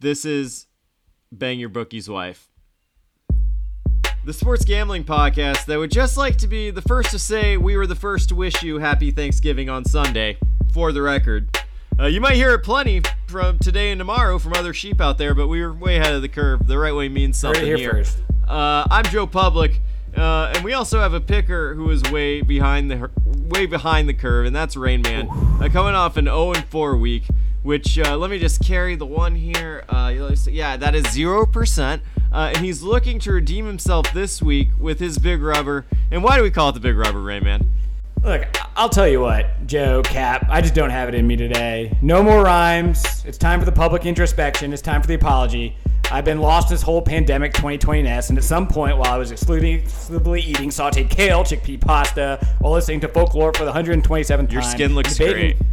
This is Bang Your Bookie's Wife. The sports gambling podcast that would just like to be the first to say we were the first to wish you happy Thanksgiving on Sunday, for the record. Uh, you might hear it plenty from today and tomorrow from other sheep out there, but we were way ahead of the curve. The right way means something Heard it here first. Uh, I'm Joe Public, uh, and we also have a picker who is way behind the way behind the curve, and that's Rain Man, uh, coming off an 0 4 week. Which uh, let me just carry the one here. Uh, yeah, that is zero percent, uh, and he's looking to redeem himself this week with his big rubber. And why do we call it the big rubber, Rayman? Look, I'll tell you what, Joe, Cap, I just don't have it in me today. No more rhymes. It's time for the public introspection. It's time for the apology. I've been lost this whole pandemic 2020ness, and at some point while I was exclusively eating sauteed kale, chickpea pasta, while listening to folklore for the 127th Your time, skin looks debating great.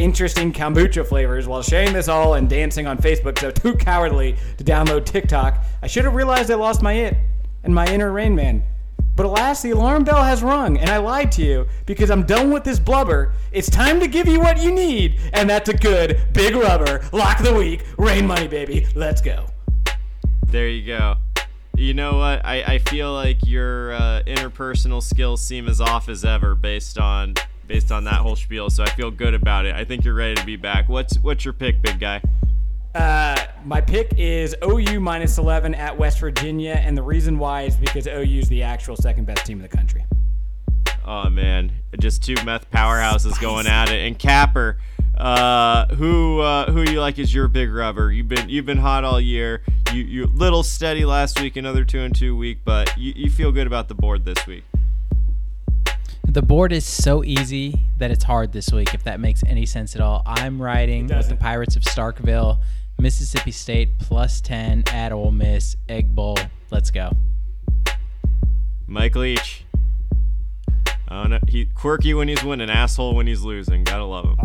Interesting kombucha flavors while sharing this all and dancing on Facebook, so too cowardly to download TikTok. I should have realized I lost my it and my inner Rain Man. But alas, the alarm bell has rung, and I lied to you because I'm done with this blubber. It's time to give you what you need, and that's a good big rubber lock the week, rain money, baby. Let's go. There you go. You know what? I, I feel like your uh, interpersonal skills seem as off as ever based on based on that whole spiel. So I feel good about it. I think you're ready to be back. What's what's your pick, big guy? Uh, my pick is OU minus 11 at West Virginia, and the reason why is because OU is the actual second best team in the country. Oh man, just two meth powerhouses going at it. And Capper, uh, who uh, who you like is your big rubber. You've been you've been hot all year. You you little steady last week, another two and two week, but you, you feel good about the board this week. The board is so easy that it's hard this week, if that makes any sense at all. I'm riding with the. Pirates of Starkville, Mississippi State plus 10 at Ole Miss, Egg Bowl. Let's go. Mike Leach. Oh, I don't. He quirky when he's winning, asshole when he's losing. Gotta love him.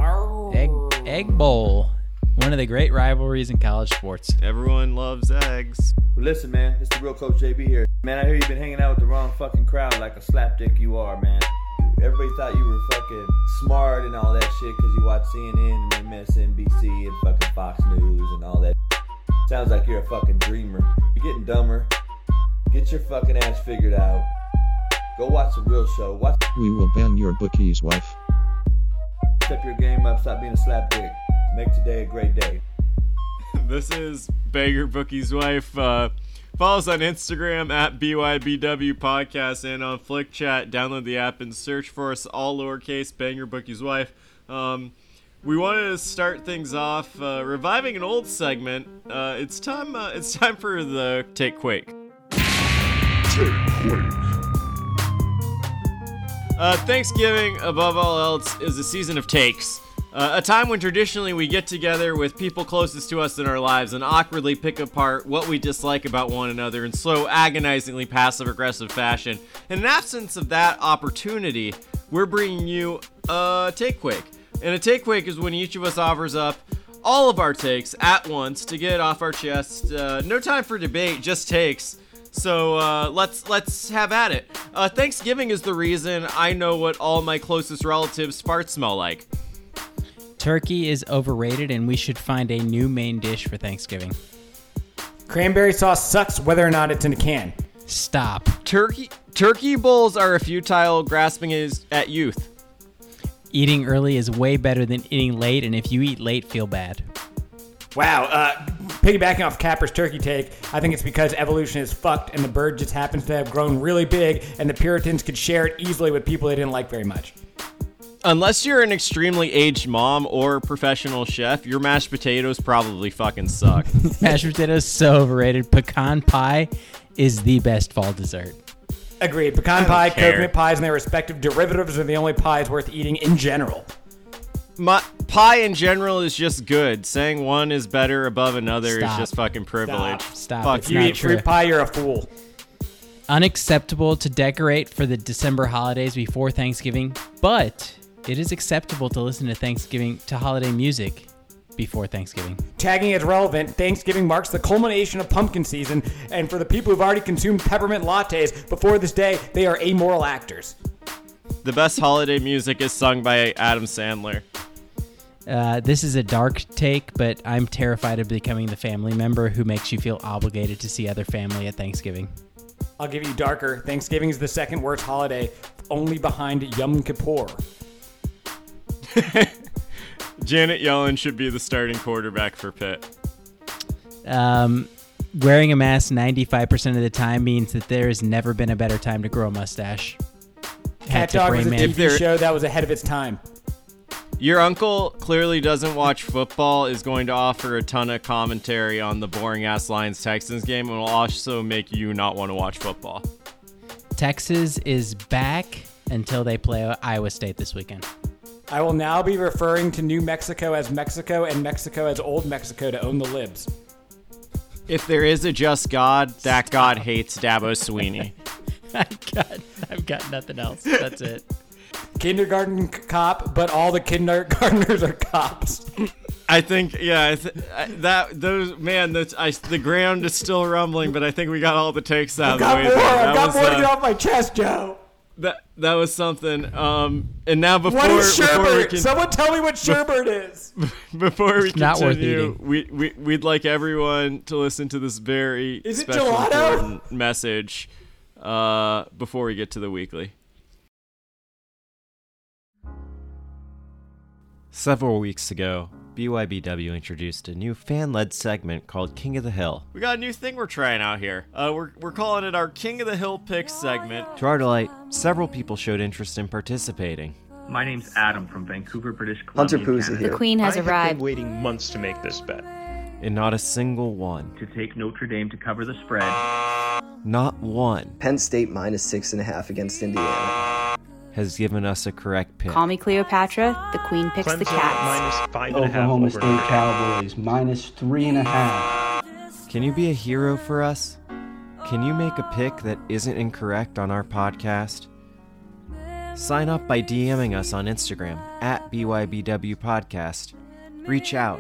Egg, Egg Bowl, one of the great rivalries in college sports. Everyone loves eggs. Well, listen, man, it's the real Coach JB here. Man, I hear you've been hanging out with the wrong fucking crowd like a slapdick you are, man. Everybody thought you were fucking smart and all that shit because you watch CNN and MSNBC and fucking Fox News and all that. Sounds like you're a fucking dreamer. You're getting dumber. Get your fucking ass figured out. Go watch the real show. Watch We will ban your bookie's wife. step your game up. Stop being a slapdick. Make today a great day. This is Banger Bookie's wife. Uh, follow us on Instagram at BYBW Podcast and on Flick Chat. Download the app and search for us all lowercase Banger Bookie's wife. Um, we wanted to start things off uh, reviving an old segment. Uh, it's time. Uh, it's time for the take quake. Uh, Thanksgiving, above all else, is a season of takes. Uh, a time when traditionally we get together with people closest to us in our lives and awkwardly pick apart what we dislike about one another in slow, agonizingly passive aggressive fashion. In an absence of that opportunity, we're bringing you a take quake. And a take quake is when each of us offers up all of our takes at once to get off our chest. Uh, no time for debate, just takes. So uh, let's let's have at it. Uh, Thanksgiving is the reason I know what all my closest relatives' farts smell like. Turkey is overrated, and we should find a new main dish for Thanksgiving. Cranberry sauce sucks whether or not it's in a can. Stop. Turkey turkey bowls are a futile grasping is at youth. Eating early is way better than eating late, and if you eat late, feel bad. Wow, uh, piggybacking off Capper's turkey take, I think it's because evolution is fucked and the bird just happens to have grown really big and the Puritans could share it easily with people they didn't like very much. Unless you're an extremely aged mom or professional chef, your mashed potatoes probably fucking suck. Mashed potatoes so overrated. Pecan pie is the best fall dessert. Agreed. Pecan pie, care. coconut pies, and their respective derivatives are the only pies worth eating in general. My, pie in general is just good. Saying one is better above another Stop. is just fucking privilege. Stop. Fuck It's If you not eat fruit pie, you're a fool. Unacceptable to decorate for the December holidays before Thanksgiving, but it is acceptable to listen to Thanksgiving to holiday music before Thanksgiving. Tagging is relevant. Thanksgiving marks the culmination of pumpkin season, and for the people who've already consumed peppermint lattes before this day, they are amoral actors. The best holiday music is sung by Adam Sandler. Uh, this is a dark take, but I'm terrified of becoming the family member who makes you feel obligated to see other family at Thanksgiving. I'll give you darker. Thanksgiving is the second worst holiday, only behind Yom Kippur. Janet Yellen should be the starting quarterback for Pitt. Um, wearing a mask 95% of the time means that there has never been a better time to grow a mustache. Cat tip, Dog was a TV show that was ahead of its time. Your uncle clearly doesn't watch football, is going to offer a ton of commentary on the boring ass Lions Texans game, and will also make you not want to watch football. Texas is back until they play Iowa State this weekend. I will now be referring to New Mexico as Mexico and Mexico as Old Mexico to own the libs. If there is a just God, that God hates Dabo Swinney. I've got, I've got nothing else. That's it. Kindergarten cop, but all the kindergartners are cops. I think, yeah, I th- I, that those man, that's I, the ground is still rumbling, but I think we got all the takes out I've of the got way. more. there. I've got was, more to uh, get off my chest, Joe. That that was something. Um, and now before What is before we can, Someone tell me what sherbet is. before we not worth continue, we, we we'd like everyone to listen to this very Is special gelato? important message uh, before we get to the weekly. Several weeks ago, BYBW introduced a new fan-led segment called King of the Hill. We got a new thing we're trying out here. Uh, we're, we're calling it our King of the Hill Picks segment. To our delight, several people showed interest in participating. My name's Adam from Vancouver, British Hunter Columbia, Pusa Canada. here. The Queen has I have been waiting months to make this bet. And not a single one, To take Notre Dame to cover the spread. not one, Penn State minus six and a half against Indiana. has given us a correct pick. Call me Cleopatra. The Queen picks the Clemson cats. minus five and a half Oklahoma over State Notre Cowboys minus three and a half. Can you be a hero for us? Can you make a pick that isn't incorrect on our podcast? Sign up by DMing us on Instagram at BYBW Podcast. Reach out,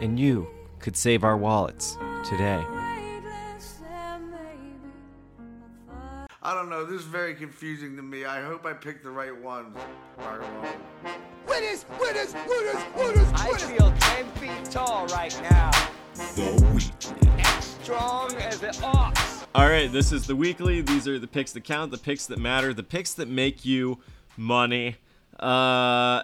and you could save our wallets today. I don't know. This is very confusing to me. I hope I picked the right ones. Winners, winners, winners, winners, I feel 10 feet tall right now. Strong as an ox. All right, this is the weekly. These are the picks that count, the picks that matter, the picks that make you money. Uh,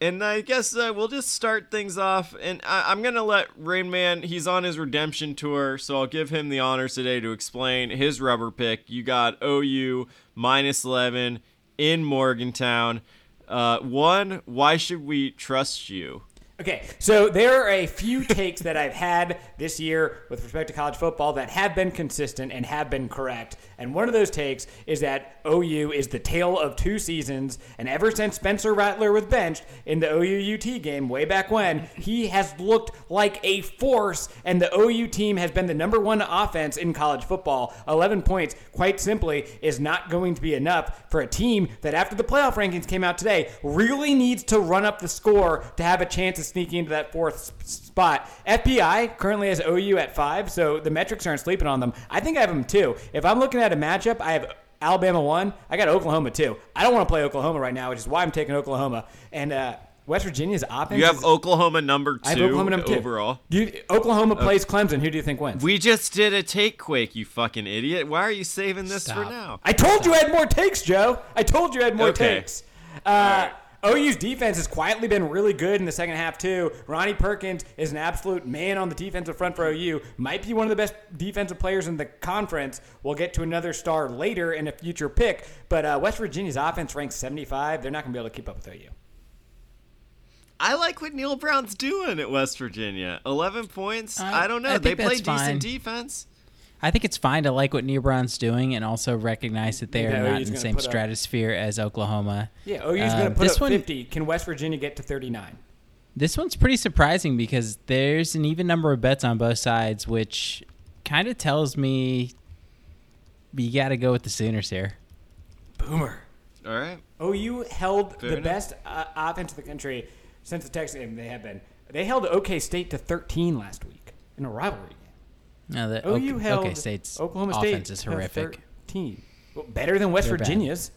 and I guess uh, we'll just start things off. And I- I'm gonna let Rain Man. He's on his redemption tour, so I'll give him the honors today to explain his rubber pick. You got OU minus 11 in Morgantown. Uh, one, why should we trust you? Okay, so there are a few takes that I've had this year with respect to college football that have been consistent and have been correct. And one of those takes is that OU is the tale of two seasons. And ever since Spencer Rattler was benched in the OU UT game way back when, he has looked like a force. And the OU team has been the number one offense in college football. 11 points, quite simply, is not going to be enough for a team that, after the playoff rankings came out today, really needs to run up the score to have a chance of sneaking into that fourth spot. FPI currently has OU at five, so the metrics aren't sleeping on them. I think I have them too. If I'm looking at a matchup, I have Alabama one. I got Oklahoma two. I don't want to play Oklahoma right now, which is why I'm taking Oklahoma. And uh, West Virginia's offense. You have is- Oklahoma number I have two Oklahoma number two. overall. You- Oklahoma plays Clemson. Who do you think wins? We just did a take quake, you fucking idiot. Why are you saving this for now? I told you I had more takes, Joe. I told you I had more Okay. takes. Uh, OU's defense has quietly been really good in the second half too. Ronnie Perkins is an absolute man on the defensive front for OU. Might be one of the best defensive players in the conference. We'll get to another star later in a future pick. But uh, West Virginia's offense ranks 75. They're not going to be able to keep up with OU. I like what Neal Brown's doing at West Virginia. 11 points. Uh, I don't know. I they play decent fine. defense. I think it's fine to like what Neal Brown's doing and also recognize that they Yeah, are not in the same put up- stratosphere as Oklahoma. Yeah, OU's Um, going to put this up one- 50. Can West Virginia get to 39? This one's pretty surprising because there's an even number of bets on both sides, which kind of tells me you got to go with the Sooners here. Boomer. All right. OU held Fair the enough. best uh, offense in the country since the Texas game. They have been. They held OK State to 13 last week in a rivalry game. No, the OU OK, held OK State's Oklahoma State offense is horrific. 13. Well, better than West They're bad. Virginia's.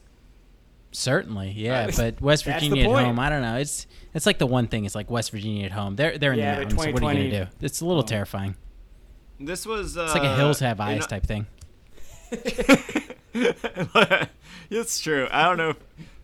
Certainly, yeah. But West Virginia at home, I don't know. It's it's like the one thing. It's like West Virginia at home. They're they're in Yeah, the but mountains. What are you gonna do? It's a little terrifying. This was. Uh, It's like a hills have eyes type thing. it's true. I don't know. If,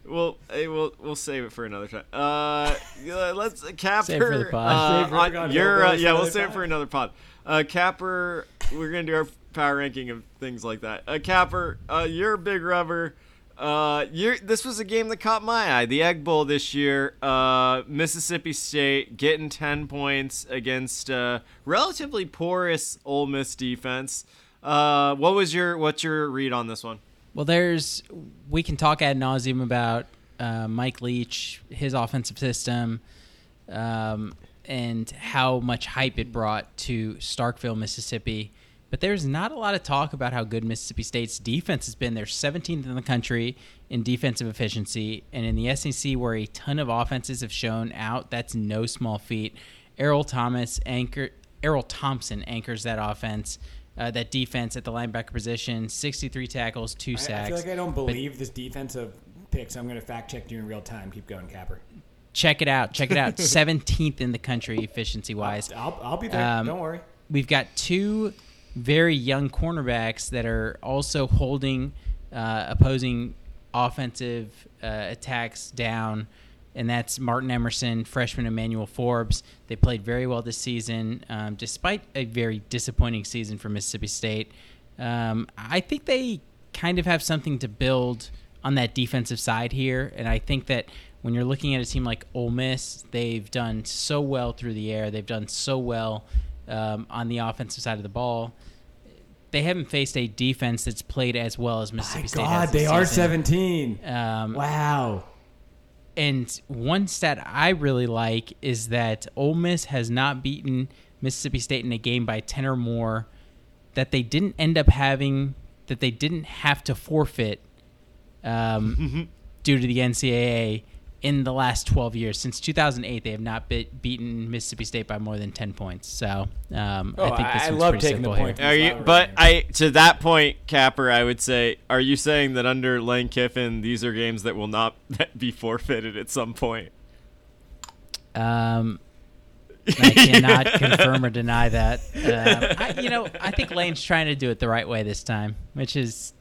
well, hey, we'll we'll save it for another time. Uh, let's Capper. Save for the pod. Uh, Save for on- God, you're, uh, yeah, we'll another save it for another pod. Uh, Capper, we're gonna do our power ranking of things like that. Uh, Capper, uh, you're a big rubber. Uh, you're, this was a game that caught my eye. The Egg Bowl this year. Uh, Mississippi State getting ten points against uh, relatively porous Ole Miss defense. Uh, what was your what's your read on this one? Well, there's we can talk ad nauseum about uh, Mike Leach, his offensive system, um, and how much hype it brought to Starkville, Mississippi. But there's not a lot of talk about how good Mississippi State's defense has been. They're 17th in the country in defensive efficiency, and in the SEC, where a ton of offenses have shown out, that's no small feat. Errol Thomas anchor Erroll Thompson anchors that offense. Uh, that defense at the linebacker position, 63 tackles, two sacks. I feel like I don't But believe this defensive pick, so I'm going to fact check you in real time. Keep going, Capper. check it out. Check it out. 17th in the country efficiency wise. I'll, I'll be there. Um, don't worry. We've got two very young cornerbacks that are also holding uh, opposing offensive uh, attacks down, and that's Martin Emerson, freshman Emmanuel Forbes. They played very well this season, um, despite a very disappointing season for Mississippi State. Um, I think they kind of have something to build on that defensive side here, and I think that when you're looking at a team like Ole Miss, they've done so well through the air. They've done so well um, on the offensive side of the ball. They haven't faced a defense that's played as well as Mississippi State. has God, they are 17. Um, wow. And one stat I really like is that Ole Miss has not beaten Mississippi State in a game by 10 or more that they didn't end up having, that they didn't have to forfeit um, due to the NCAA in the last 12 years. Since 2008, they have not bit, beaten Mississippi State by more than 10 points. So um, Oh, I think this I- I one's love pretty taking the simple point. here. Are you? But I to that point, Capper, I would say, are you saying that under Lane Kiffin, these are games that will not be forfeited at some point? Um, I cannot confirm or deny that. Um, I, you know, I think Lane's trying to do it the right way this time, which is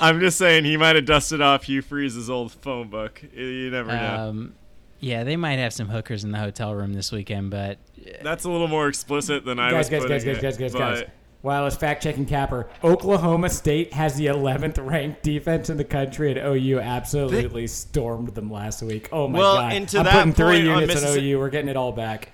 I'm just saying he might have dusted off Hugh Freeze's old phone book. You never know. Um, yeah, they might have some hookers in the hotel room this weekend, but That's a little more explicit than I guys, was guys, guys, putting guys, guys, guys, guys. but- While it's fact checking Capper, Oklahoma State has the 11th ranked defense in the country, and OU absolutely stormed them last week. Oh my Well, god! and to I'm that putting three point on units on Mississi- OU. We're getting it all back.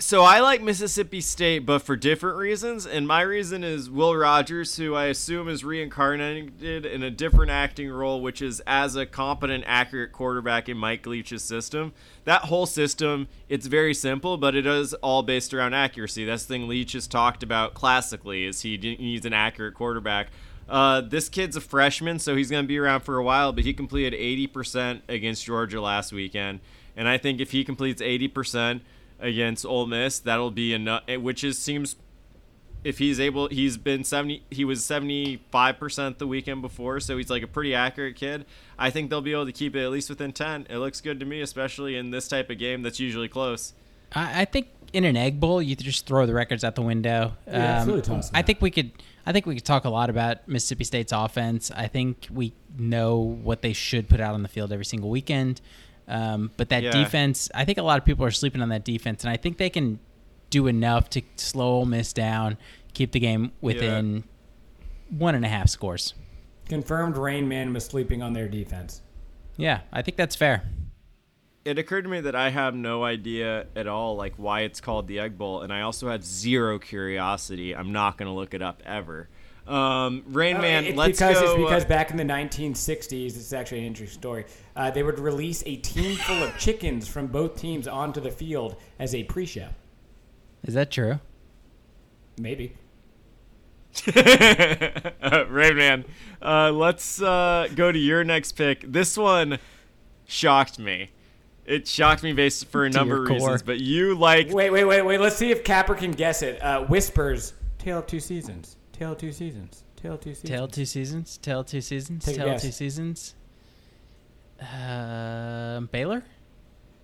So I like Mississippi State, but for different reasons. And my reason is Will Rogers, who I assume is reincarnated in a different acting role, which is as a competent, accurate quarterback in Mike Leach's system. That whole system, it's very simple, but it is all based around accuracy. That's the thing Leach has talked about classically, is he needs an accurate quarterback. Uh, this kid's a freshman, so he's going to be around for a while, but he completed 80% against Georgia last weekend. And I think if he completes 80%, against Ole Miss. That'll be enough, eh, which is seems if he's able. He's been seventy. He was seventy five percent the weekend before, so he's like a pretty accurate kid. I think they'll be able to keep it at least within ten. It looks good to me, especially in this type of game that's usually close. I, I think in an egg bowl, you just throw the records out the window. Yeah, absolutely toss them I think we could. I think we could talk a lot about Mississippi State's offense. I think we know what they should put out on the field every single weekend. Um, but that Yeah. defense, I think a lot of people are sleeping on that defense, and I think they can do enough to slow Ole Miss down, keep the game within one and a half scores. Confirmed Rain Man was sleeping on their defense. Yeah, I think that's fair. It occurred to me that I have no idea at all like why it's called the Egg Bowl, and I also had zero curiosity. I'm not going to look it up ever. Um, Rain Uh, Man, it's let's because go. it's because uh, back in the 1960s, it's actually an interesting story. Uh, they would release a team full of chickens from both teams onto the field as a pre-show. Is that true? Maybe. uh, Rain Man, uh, let's uh, go to your next pick. This one shocked me. It shocked me based for a To number of core. reasons, but you like Wait, wait, wait, wait. Let's see if Capper can guess it. Uh, Whispers. Tale of two seasons. Tale of two seasons. Tale of two seasons. Tail two seasons. Tail two seasons. Take a Tail guess. two seasons. Uh, Baylor.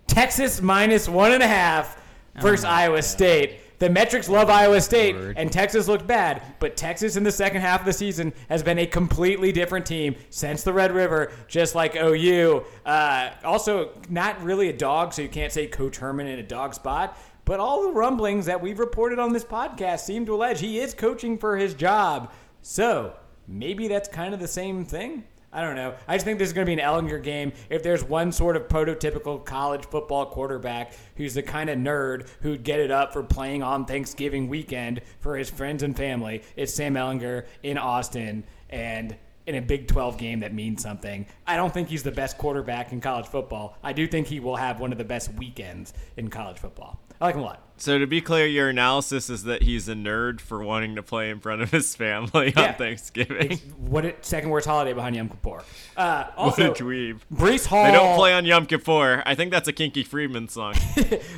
Texas minus one and a half versus Oh Iowa State. The metrics love Iowa State, and Texas looked bad. But Texas in the second half of the season has been a completely different team since the Red River, just like OU. Uh, also, not really a dog, so you can't say Coach Herman in a dog spot. But all the rumblings that we've reported on this podcast seem to allege he is coaching for his job. So maybe that's kind of the same thing. I don't know. I just think this is going to be an Ehlinger game. If there's one sort of prototypical college football quarterback who's the kind of nerd who'd get it up for playing on Thanksgiving weekend for his friends and family, it's Sam Ehlinger in Austin and in a Big 12 game that means something. I don't think he's the best quarterback in college football. I do think he will have one of the best weekends in college football. I like him a lot. So to be clear, your analysis is that he's a nerd for wanting to play in front of his family Yeah. on Thanksgiving. It's what it, second worst holiday behind Yom Kippur. Uh, what also, a dweeb. Breece Hall. They don't play on Yom Kippur. I think that's a Kinky Friedman song.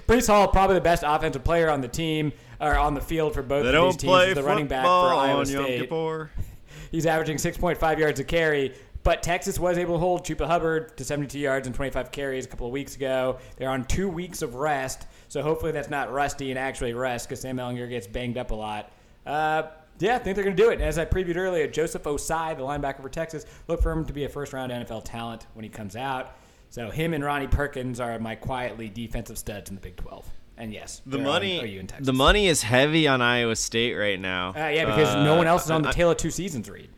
Breece Hall, probably the best offensive player on the team or on the field for both They of don't these teams. the running back for Iowa on Yom State. Kippur. He's averaging 6.5 yards a carry. But Texas was able to hold Chuba Hubbard to 72 yards and 25 carries a couple of weeks ago. They're on two weeks of rest, so hopefully that's not rusty and actually rest because Sam Ehlinger gets banged up a lot. Uh, yeah, I think they're going to do it. As I previewed earlier, Joseph Ossai, the linebacker for Texas, look for him to be a first-round NFL talent when he comes out. So him and Ronnie Perkins are my quietly defensive studs in the Big 12. And yes, The they're on money, Texas. the money is heavy on Iowa State right now. Uh, yeah, because no one else is on the I- tail of two seasons read.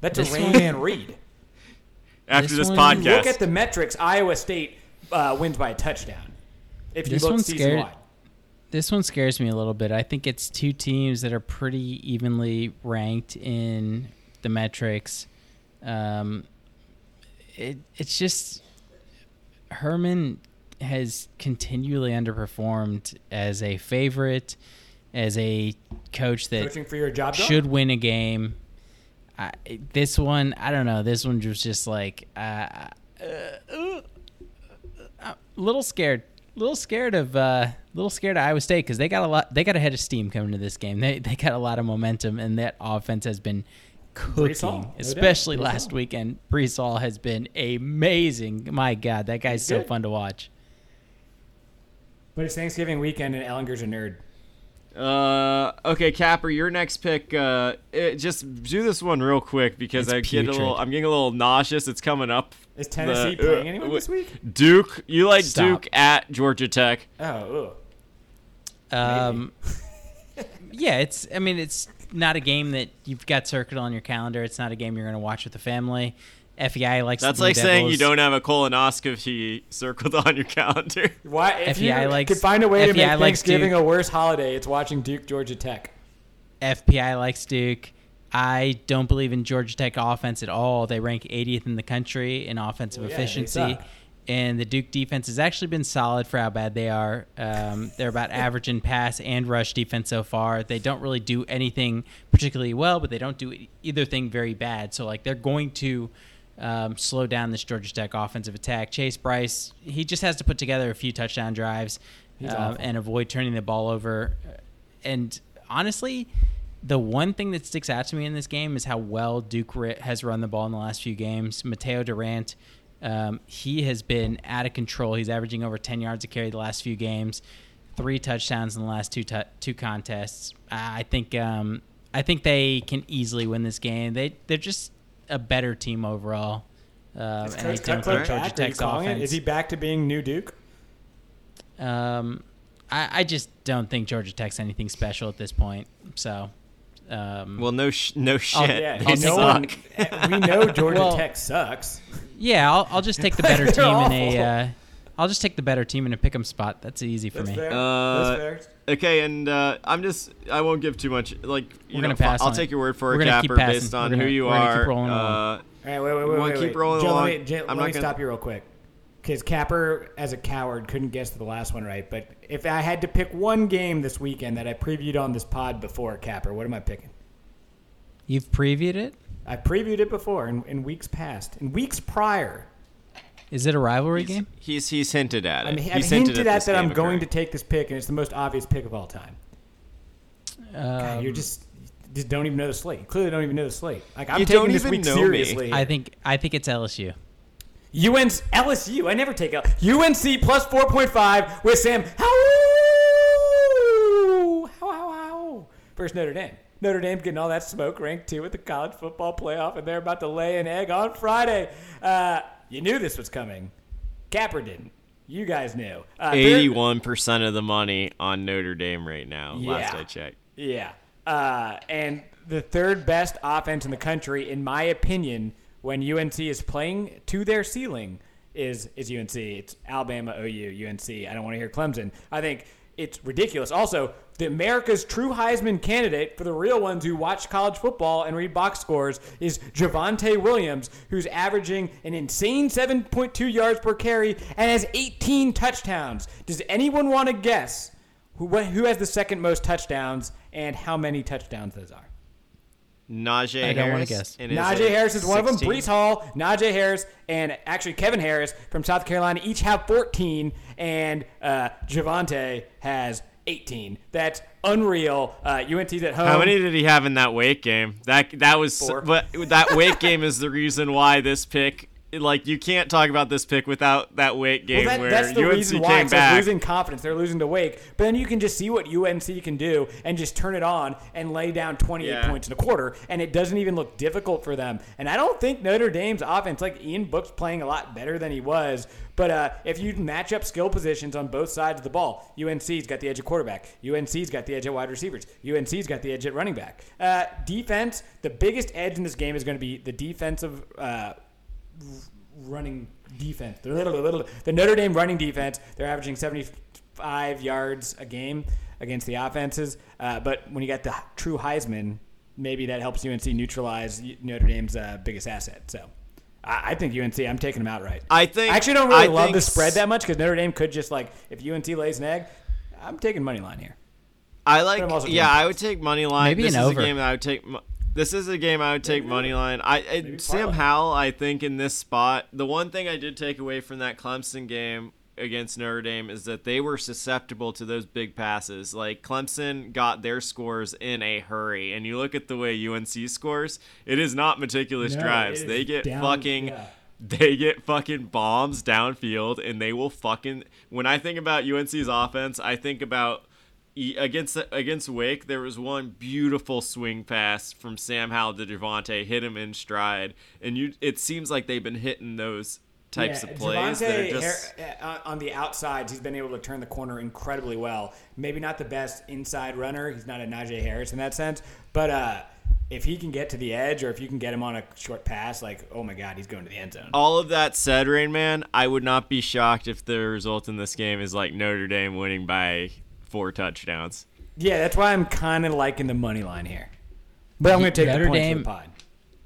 That's a Rain Man read. After This this, podcast, Look at the metrics. Iowa State uh, wins by a touchdown. If you This look one's season scared- wide. This one scares me a little bit. I think it's two teams that are pretty evenly ranked in the metrics. Um, it, it's just Herman has continually underperformed as a favorite, as a coach that Coaching for your job, dog? should win a game. I, this one, I don't know. This one was just like uh, uh, uh, a little scared, little scared of, uh, little scared of Iowa State because they got a lot. They got a head of steam coming to this game. They they got a lot of momentum, and that offense has been cooking, no especially Breece last Hall. weekend. Breece Hall has been amazing. My God, that guy's so fun to watch. But it's Thanksgiving weekend, and Ehlinger's a nerd. Uh, okay, Capper, your next pick. Uh, it, just do this one real quick because It's I get a little. I'm getting a little nauseous. It's coming up. Is Tennessee The- playing uh, anyone this week? Duke. You like Stop. Duke at Georgia Tech? Oh, ugh. Um, yeah, it's. I mean, it's not a game that you've got circled on your calendar. It's not a game you're going to watch with the family. FEI likes. the That's Blue like saying you don't have a colonoscopy circled on your calendar. Why? If you FEI likes- could find a way to FEI make Thanksgiving Duke. a worse holiday, it's watching Duke Georgia Tech. FPI likes Duke. I don't believe in Georgia Tech offense at all. They rank 80th in the country in offensive Well, yeah, efficiency. And the Duke defense has actually been solid for how bad they are. Um, they're about average in pass and rush defense so far. They don't really do anything particularly well, but they don't do either thing very bad. So, like, they're going to um, slow down this Georgia Tech offensive attack. Chase Brice, he just has to put together a few touchdown drives um, and avoid turning the ball over. And honestly, the one thing that sticks out to me in this game is how well Duke has run the ball in the last few games. Mataeo Durant, um, he has been out of control. He's averaging over 10 yards a carry the last few games, three touchdowns in the last two tu- two contests. I think um, I think they can easily win this game. They they're just a better team overall. Um, Is Coach don't Cutcliffe think Georgia back? Tech's calling it? offense. Is he back to being new Duke? Um, I, I just don't think Georgia Tech's anything special at this point. So, um, Well, no, sh- no shit. yeah, They no one- suck. we know Georgia Well- Tech sucks. yeah, I'll, I'll just take the better team in a. awful. Uh, I'll just take the better team in a pick'em spot. That's easy for That's me. fair. Uh, That's fair. Okay, and uh, I'm just I won't give too much. Like you We're know, gonna pass I'll on take it. your word for We're it, gonna keep Capper, passing. based on We're gonna- who you we're gonna keep rolling Uh, All right, wait, wait, wait, wanna wait, keep wait. rolling Joe, along? Let me, Joe, I'm let not me gonna- stop you real quick. Because Capper, as a coward, couldn't guess the last one right. But if I had to pick one game this weekend that I previewed on this pod before, Capper, what am I picking? You've previewed it. I previewed it before in, in weeks past, in weeks prior. Is it a rivalry game? he's he's hinted at it. I mean, I've he's hinted, at, at that I'm game going to take this pick, and it's the most obvious pick of all time. God, Um, you're just just don't even know the slate. You clearly don't even know the slate. Like I'm You taking don't this even week know me. seriously. I think I think it's LSU. UNC LSU. I never take L. UNC plus 4.5 with Sam Howell. How, how, how. Versus Notre Dame. Notre Dame getting all that smoke, ranked two at the college football playoff, and they're about to lay an egg on Friday. Uh, you knew this was coming. Capper didn't. You guys knew. Uh, Eighty-one percent of the money on Notre Dame right now. Last Yeah. I checked. Yeah. Uh, and the third best offense in the country, in my opinion, when UNC is playing to their ceiling, is is UNC. It's Alabama, OU, UNC. I don't want to hear Clemson. I think it's ridiculous. Also, the America's true Heisman candidate for the real ones who watch college football and read box scores is Javonte Williams, who's averaging an insane 7.2 yards per carry and has 18 touchdowns. Does anyone want to guess who who has the second most touchdowns and how many touchdowns those are? Najee I don't wanna Harris. guess. and is Najee it Harris is one of them. 16? Breece Hall, Najee Harris, and actually Kevin Harris from South Carolina each have 14, and uh, Javonte has 18. That's unreal. Uh, UNC's at home. How many did he have in that Wake game? That that was, Four. but that Wake game is the reason why this pick. Like you can't talk about this pick without that Wake game Well, that, where that's the UNC reason why. came It's like back. losing confidence. They're losing to Wake. But then you can just see what UNC can do and just turn it on and lay down 28 Yeah. points in a quarter. And it doesn't even look difficult for them. And I don't think Notre Dame's offense, like Ian Book's playing a lot better than he was. But uh, if you match up skill positions on both sides of the ball, UNC's got the edge at quarterback. UNC's got the edge at wide receivers. UNC's got the edge at running back. Uh, defense, the biggest edge in this game is going to be the defensive uh, running defense. They're little, little, The Notre Dame running defense, they're averaging 75 yards a game against the offenses. Uh, but when you got the true Heisman, maybe that helps UNC neutralize Notre Dame's uh, biggest asset. So I, I think UNC, I'm taking them outright. I think I actually don't really I love the spread that much because Notre Dame could just like, if UNC lays an egg, I'm taking money line here. I like. Yeah, I would take money line. Maybe this an is over. a game that I would take. This is a game I would take money line. I Sam Howell. I think in this spot, the one thing I did take away from that Clemson game against Notre Dame is that they were susceptible to those big passes. Like Clemson got their scores in a hurry, and you look at the way UNC scores. It is not meticulous No, drives. They get down- fucking yeah. they get fucking bombs downfield and they will fucking when i think about unc's offense i think about against against wake there was one beautiful swing pass from sam howell to Javonte, hit him in stride and you it seems like they've been hitting those types Yeah, of plays that are just uh, on the outsides, he's been able to turn the corner incredibly well. Maybe not the best inside runner. He's not a Najee Harris in that sense, but uh, if he can get to the edge, or if you can get him on a short pass, like oh my god, he's going to the end zone. all of that said rain man i would not be shocked if the result in this game is like notre dame winning by four touchdowns Yeah, that's why I'm kind of liking the money line here. But I'm going to take Notre the points Dame- for the pod.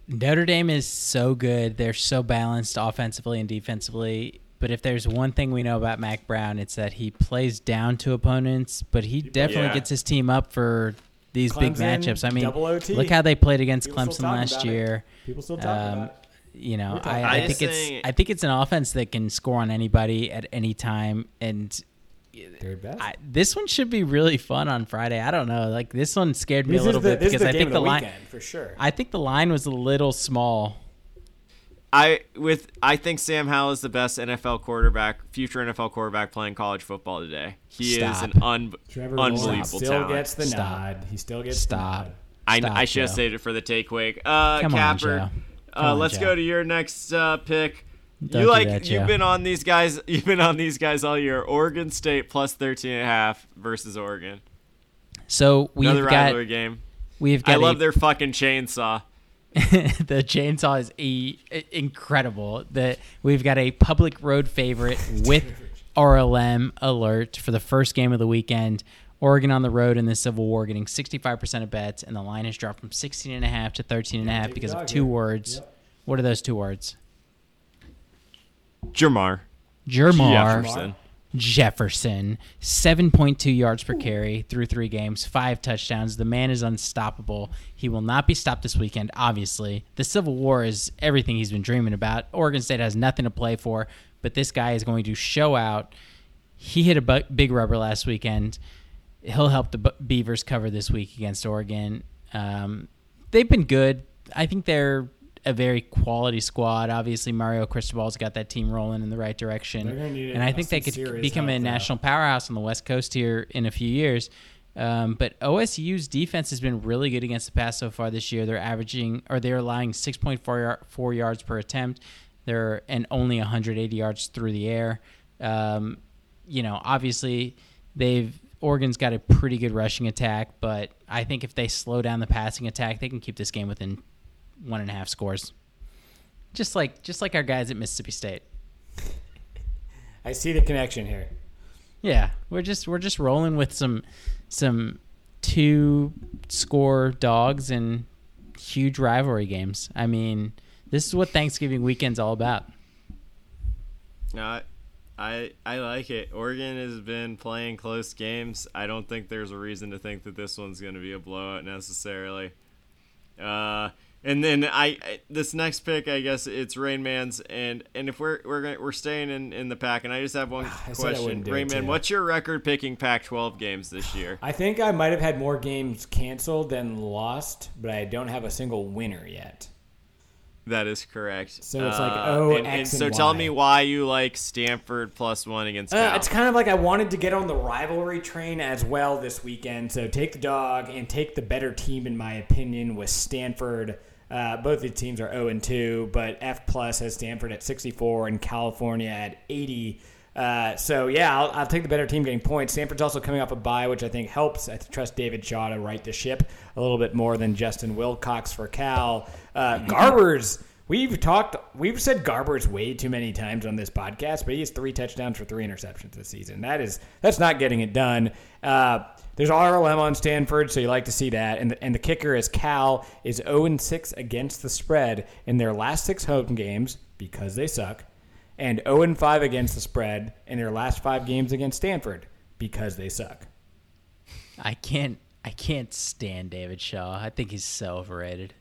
Notre Dame is so good. They're so balanced offensively and defensively. But if there's one thing we know about Mack Brown, it's that he plays down to opponents, but he definitely Yeah. gets his team up for these big matchups. I mean, look how they played against People Clemson last about it. year. People still talking Um, about it. You know, We're I, I think it's saying- I think it's an offense that can score on anybody at any time, and Third best. I, this one should be really fun on Friday. I don't know, like this one scared me this a little the, bit because I think the the line, weekend for sure. I think the line was a little small. I with I think Sam Howell is the best NFL quarterback, future NFL quarterback playing college football today. He is an un- Trevor Lawrence unbelievable still talent. gets the Stop. nod. He still gets Stop. the nod. I, Stop, I should have saved it for the take quake. Uh, Come on, Capper, Joe. uh, on, let's Joe. go to your next uh, pick. Don't you like that, you've Joe. been on these guys. You've been on these guys all year. Oregon State plus 13 and a half versus Oregon. So we've Another got rivalry game. we've got I love a- their fucking chainsaw. the chainsaw is e- incredible. That we've got a public road favorite with RLM alert for the first game of the weekend. Oregon on the road in the Civil War getting 65% of bets and the line has dropped from 16 and a half to 13 and a half because of two words. Yep. What are those two words? Jamar. Jermar Jefferson. Jefferson, 7.2 yards per carry through three games, five touchdowns. The man is unstoppable. He will not be stopped this weekend, obviously. The Civil War is everything he's been dreaming about. Oregon State has nothing to play for, but this guy is going to show out. He hit a bu- big rubber last weekend. He'll help the Beavers cover this week against Oregon. Um, they've been good. I think they're a very quality squad. Obviously, Mario Cristobal's got that team rolling in the right direction, and I think they could become a national powerhouse on the West Coast here in a few years. Um, but OSU's defense has been really good against the pass so far this year. They're averaging, or they're allowing 6.4 yar- four yards per attempt. They're and only 180 yards through the air. Um, you know, obviously they've Oregon's got a pretty good rushing attack, but I think if they slow down the passing attack, they can keep this game within one and a half scores. Just like just like our guys at Mississippi State. I see the connection here. Yeah, we're just we're just rolling with some some two score dogs and huge rivalry games. I mean, this is what Thanksgiving weekend's all about. Uh, I I like it. Oregon has been playing close games. I don't think there's a reason to think that this one's going to be a blowout necessarily. Uh, and then I, this next pick, I guess it's Rain Man's, and and if we're we're gonna, we're staying in, in the pack, and I just have one question, wouldn't do it, Rain Man, what's your record picking Pac-12 games this year? I think I might have had more games canceled than lost, but I don't have a single winner yet. That is correct. So it's like Uh, O, and, and X, and so tell Y. me why you like Stanford plus one against Uh, it's kind of like I wanted to get on the rivalry train as well this weekend. So take the dog and take the better team, in my opinion, with Stanford. Uh, both the teams are 0 and 2, but F plus has Stanford at 64 and California at 80. Uh, so yeah, I'll, I'll take the better team getting points. Stanford's also coming off a bye, which I think helps. I trust David Shaw to right the ship a little bit more than Justin Wilcox for Cal. Uh, Garbers. We've talked, we've said Garbers way too many times on this podcast, but he has three touchdowns for three interceptions this season. That is, that's not getting it done. Uh, there's RLM on Stanford, so you like to see that. And the, and the kicker is Cal is 0 and 6 against the spread in their last six home games because they suck, and 0 and 5 against the spread in their last five games against Stanford because they suck. I can't I can't stand David Shaw. I think he's so overrated.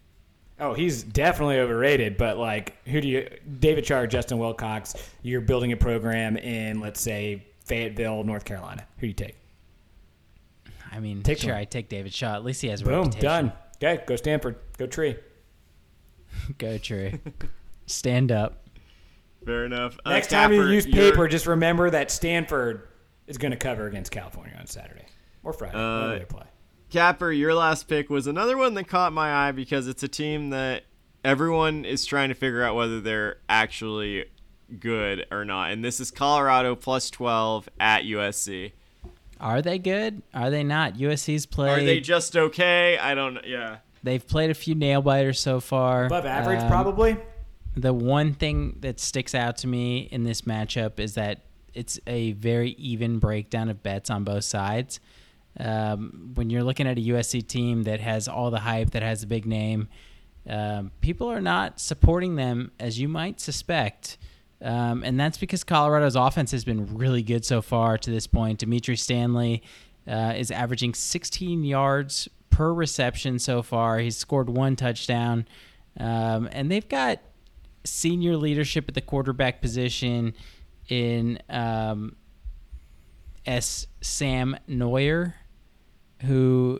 Oh, he's definitely overrated, but like, who do you, David Shaw or Justin Wilcox, you're building a program in, let's say, Fayetteville, North Carolina. Who do you take? I mean, Take sure. I take David Shaw. At least he has a Boom, reputation. done. Okay, go Stanford. Go Tree. Go Tree. Stand up. Fair enough. Uh, Next time you Capper, use you're- paper, just remember that Stanford is going to cover against California on Saturday or Friday. Uh, they play. Capper, your last pick was another one that caught my eye because it's a team that everyone is trying to figure out whether they're actually good or not. And this is Colorado plus 12 at USC. Are they good? Are they not? USC's played. Are they just okay? I don't know. Yeah. They've played a few nail biters so far. Above average, Um, probably. The one thing that sticks out to me in this matchup is that it's a very even breakdown of bets on both sides. Um, when you're looking at a USC team that has all the hype, that has a big name, um, people are not supporting them as you might suspect. Um, and that's because Colorado's offense has been really good so far to this point. Dimitri Stanley uh, is averaging 16 yards per reception so far. He's scored one touchdown. Um, and they've got senior leadership at the quarterback position in um, S. Sam Noyer, who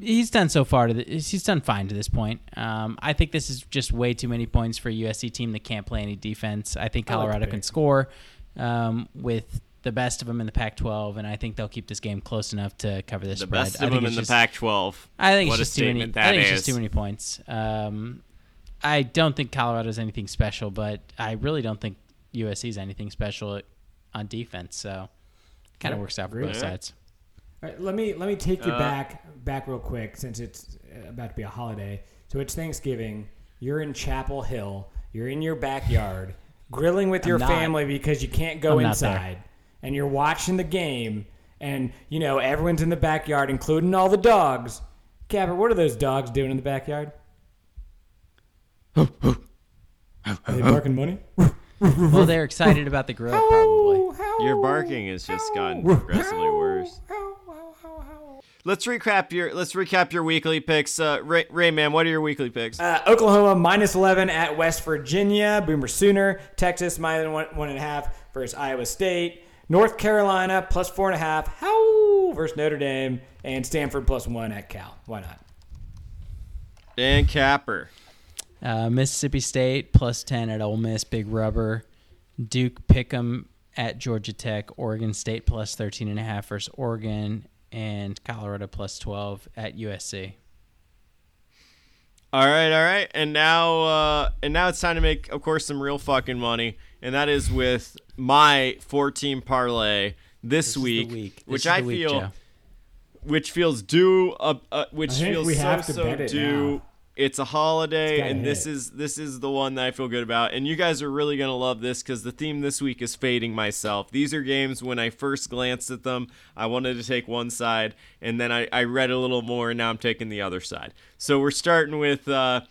he's done so far to the, he's done fine to this point. Um, I think this is just way too many points for a USC team that can't play any defense. I think I like Colorado can score um, with the best of them in the Pac-12, and I think they'll keep this game close enough to cover this The spread. best I of think them it's in the just- Pac-12. I think What it's just too many. I that think it's just too many points. Um, I don't think Colorado's anything special, but I really don't think USC's anything special on defense. So, it kind of works out for agree. both sides. All right, let me let me take you Uh, back back real quick since it's uh, about to be a holiday. So it's Thanksgiving. You're in Chapel Hill. You're in your backyard, grilling with I'm your not. family because you can't go I'm not there. inside, and you're watching the game. And you know everyone's in the backyard, including all the dogs. Capper, what are those dogs doing in the backyard? Are they barking money? well, they're excited about the grill, probably. Your barking has just gotten progressively worse. Let's recap your let's recap your weekly picks. Uh, Ray, man, what are your weekly picks? Uh, Oklahoma minus 11 at West Virginia. Boomer Sooner. Texas minus one, one and a half versus Iowa State. North Carolina plus four and a half. How versus Notre Dame. And Stanford plus one at Cal. Why not? Dan Capper. Uh, Mississippi State plus 10 at Ole Miss, Big Rubber. Duke Pick'em at Georgia Tech. Oregon State plus 13.5 versus Oregon. And Colorado plus 12 at USC. All right, all right, and now, uh, and now it's time to make, of course, some real fucking money, and that is with my four-team parlay this, This week, week. This which I week, feel, Joe. which feels due, uh, uh, which feels we so have to so bet it due. now. It's a holiday, It's and this is this is the one that I feel good about. And you guys are really gonna love this because the theme this week is fading myself. These are games when I first glanced at them, I wanted to take one side, and then I, I read a little more, and now I'm taking the other side. So we're starting with uh,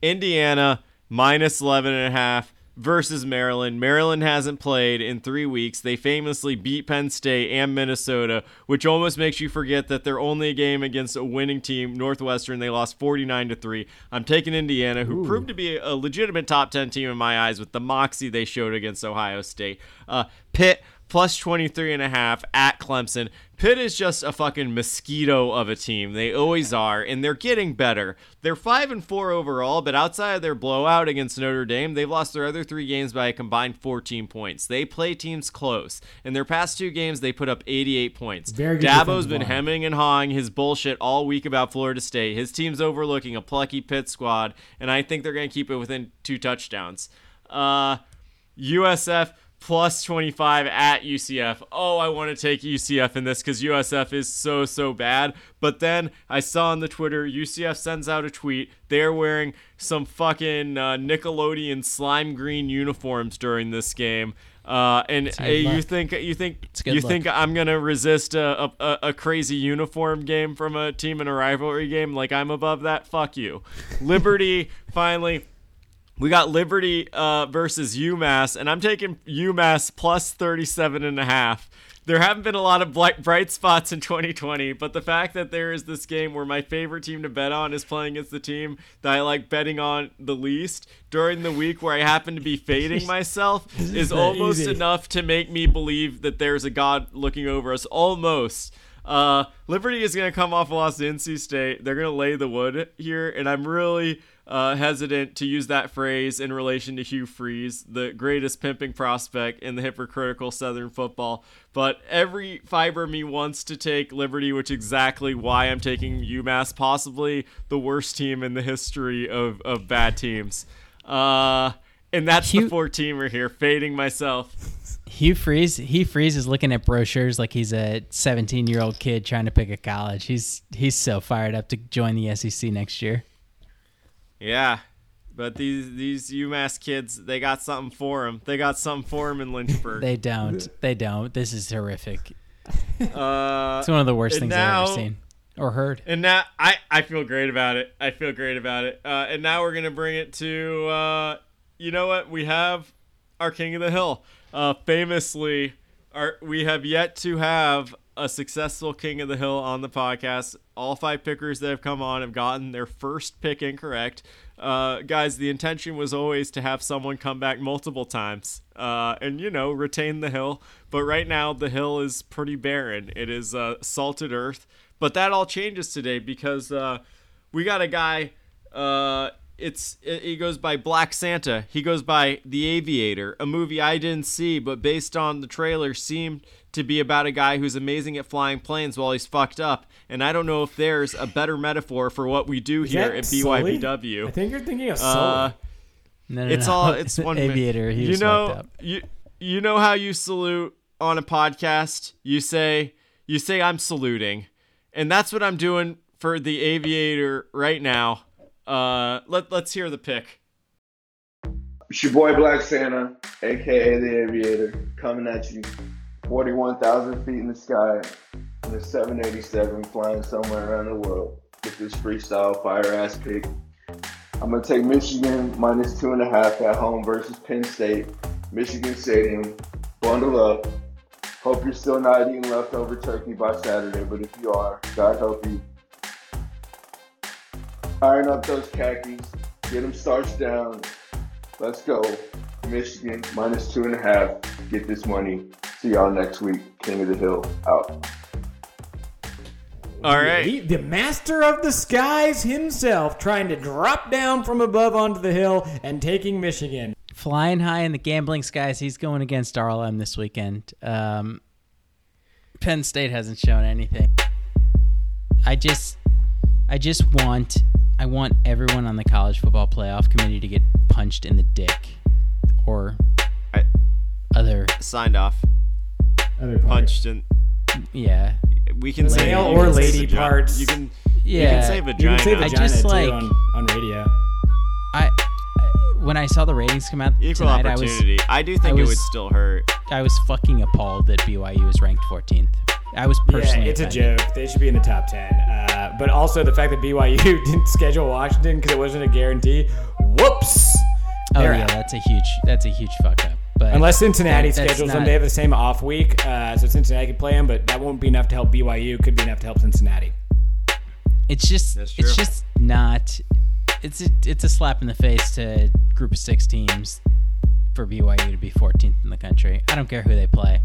Indiana minus 11 and a half versus Maryland. Maryland hasn't played in three weeks. They famously beat Penn State and Minnesota, which almost makes you forget that they're only a game against a winning team, Northwestern. They lost 49 to 3. I'm taking Indiana, who proved to be a legitimate top 10 team in my eyes with the moxie they showed against Ohio State. Uh, Pitt plus 23 and a half at Clemson. Pitt is just a fucking mosquito of a team. They always are, and they're getting better. They're 5 and 4 overall, but outside of their blowout against Notre Dame, they've lost their other 3 games by a combined 14 points. They play teams close. In their past 2 games, they put up 88 points. Very Dabo's been hemming and hawing his bullshit all week about Florida State. His team's overlooking a plucky Pitt squad, and I think they're going to keep it within two touchdowns. Uh USF plus 25 at UCF. Oh, I want to take UCF in this because USF is so, so bad. But then I saw on the Twitter, UCF sends out a tweet. They're wearing some fucking uh, Nickelodeon slime green uniforms during this game. Uh, and good uh, you think you think you look. think I'm gonna resist a, a, a crazy uniform game from a team in a rivalry game like I'm above that? Fuck you. Liberty finally we got Liberty uh, versus UMass, and I'm taking UMass plus 37 and a half. There haven't been a lot of bright, bright spots in 2020, but the fact that there is this game where my favorite team to bet on is playing against the team that I like betting on the least during the week where I happen to be fading myself is almost easy. enough to make me believe that there's a God looking over us. Almost. Uh, Liberty is going to come off a loss to NC State. They're going to lay the wood here, and I'm really uh, hesitant to use that phrase in relation to Hugh Freeze, the greatest pimping prospect in the hypocritical Southern football. But every fiber of me wants to take Liberty, which is exactly why I'm taking UMass, possibly the worst team in the history of, of bad teams. Uh, and that's the four teamer here, fading myself. Hugh Freeze, Hugh Freeze is looking at brochures like he's a 17 year old kid trying to pick a college. He's he's so fired up to join the SEC next year. Yeah, but these these UMass kids, they got something for them. They got something for them in Lynchburg. They don't. They don't. This is horrific. uh, It's one of the worst things now- I've ever seen or heard. And now I, I feel great about it. I feel great about it. Uh, and now we're gonna bring it to uh, you know what? We have our King of the Hill. Uh, famously, our we have yet to have a successful King of the Hill on the podcast. All five pickers that have come on have gotten their first pick incorrect. Uh, guys, the intention was always to have someone come back multiple times uh, and, you know, retain the hill. But right now, the hill is pretty barren. It is uh, salted earth. But that all changes today because uh, we got a guy. Uh, it's it, he goes by Black Santa. He goes by The Aviator, a movie I didn't see, but based on the trailer, seemed to be about a guy who's amazing at flying planes while he's fucked up. And I don't know if there's a better metaphor for what we do here at Sully? BYBW. I think you're thinking of Uh, No, no, it's no. all it's one aviator. He You know, you you know how you salute on a podcast. You say you say I'm saluting, and that's what I'm doing for the aviator right now. Uh, let let's hear the pick. It's your boy Black Santa, aka the Aviator, coming at you. 41,000 feet in the sky, in a 787 flying somewhere around the world with this freestyle fire ass pick. I'm gonna take Michigan minus two and a half at home versus Penn State, Michigan Stadium. Bundle up. Hope you're still not eating leftover turkey by Saturday, but if you are, God help you. Iron up those khakis, get them starched down, Let's go. Michigan minus two and a half. Get this money. See y'all next week. King of the Hill out. All right. He- the master of the skies himself trying to drop down from above onto the hill and taking Michigan. Flying high in the gambling skies, he's going against RLM this weekend. Um, Penn State hasn't shown anything. I just, I just want, I want everyone on the college football playoff committee to get punched in the dick, or I- other Signed off. Other part. Punched and yeah. we can say Male or can lady vagi- parts. You can Yeah. you can say You vagina. can say I just too like- on, on radio. I, I when I saw the ratings come out Equal tonight, opportunity. I, do I think it was- would still hurt. I was fucking appalled that BYU was ranked 14th. I was personally. Yeah, personally. it's a joke. They should be in the top 10. Uh, but also the fact that BYU didn't schedule Washington because it wasn't a guarantee. Whoops. Oh They're yeah, out. that's a huge that's a huge fuck up. But Unless Cincinnati that- that's schedules them, they have the same off week, uh, so Cincinnati could play them. But that won't be enough to help BYU. Could be enough to help Cincinnati. It's just it's just not. It's a, it's a slap in the face to group of six teams for BYU to be 14th in the country. I don't care who they play.